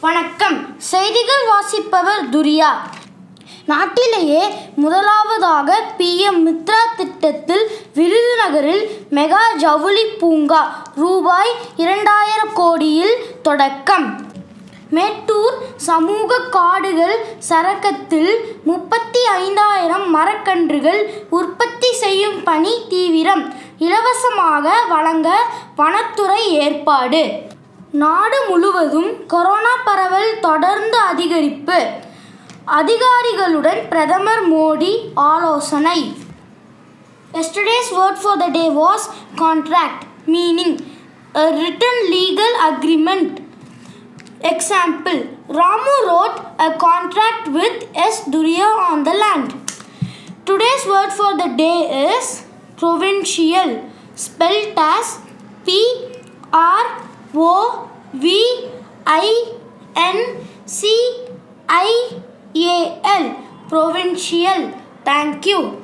வணக்கம். செய்திகள் வாசிப்பவர் துரியா. நாட்டிலேயே முதலாவதாக பி எம் மித்ரா திட்டத்தில் விருதுநகரில் மெகா ஜவுளி பூங்கா ரூபாய் இரண்டாயிரம் கோடியில் தொடக்கம். மேட்டூர் சமூக காடுகள் சரக்கத்தில் முப்பத்தி ஐந்தாயிரம் மரக்கன்றுகள் உற்பத்தி செய்யும் பணி தீவிரம். இலவசமாக வழங்க வனத்துறை ஏற்பாடு. நாடு முழுவதும் கொரோனா பரவல் தொடர்ந்து அதிகரிப்பு. அதிகாரிகளுடன் பிரதமர் மோடி ஆலோசனை. Yesterday's word for the day was contract meaning written legal agreement. Example Ramu wrote a contract with S. Durya on the land. Today's word for the day is provincial, spelled as P R O V I N C I A L. Provincial. Thank you.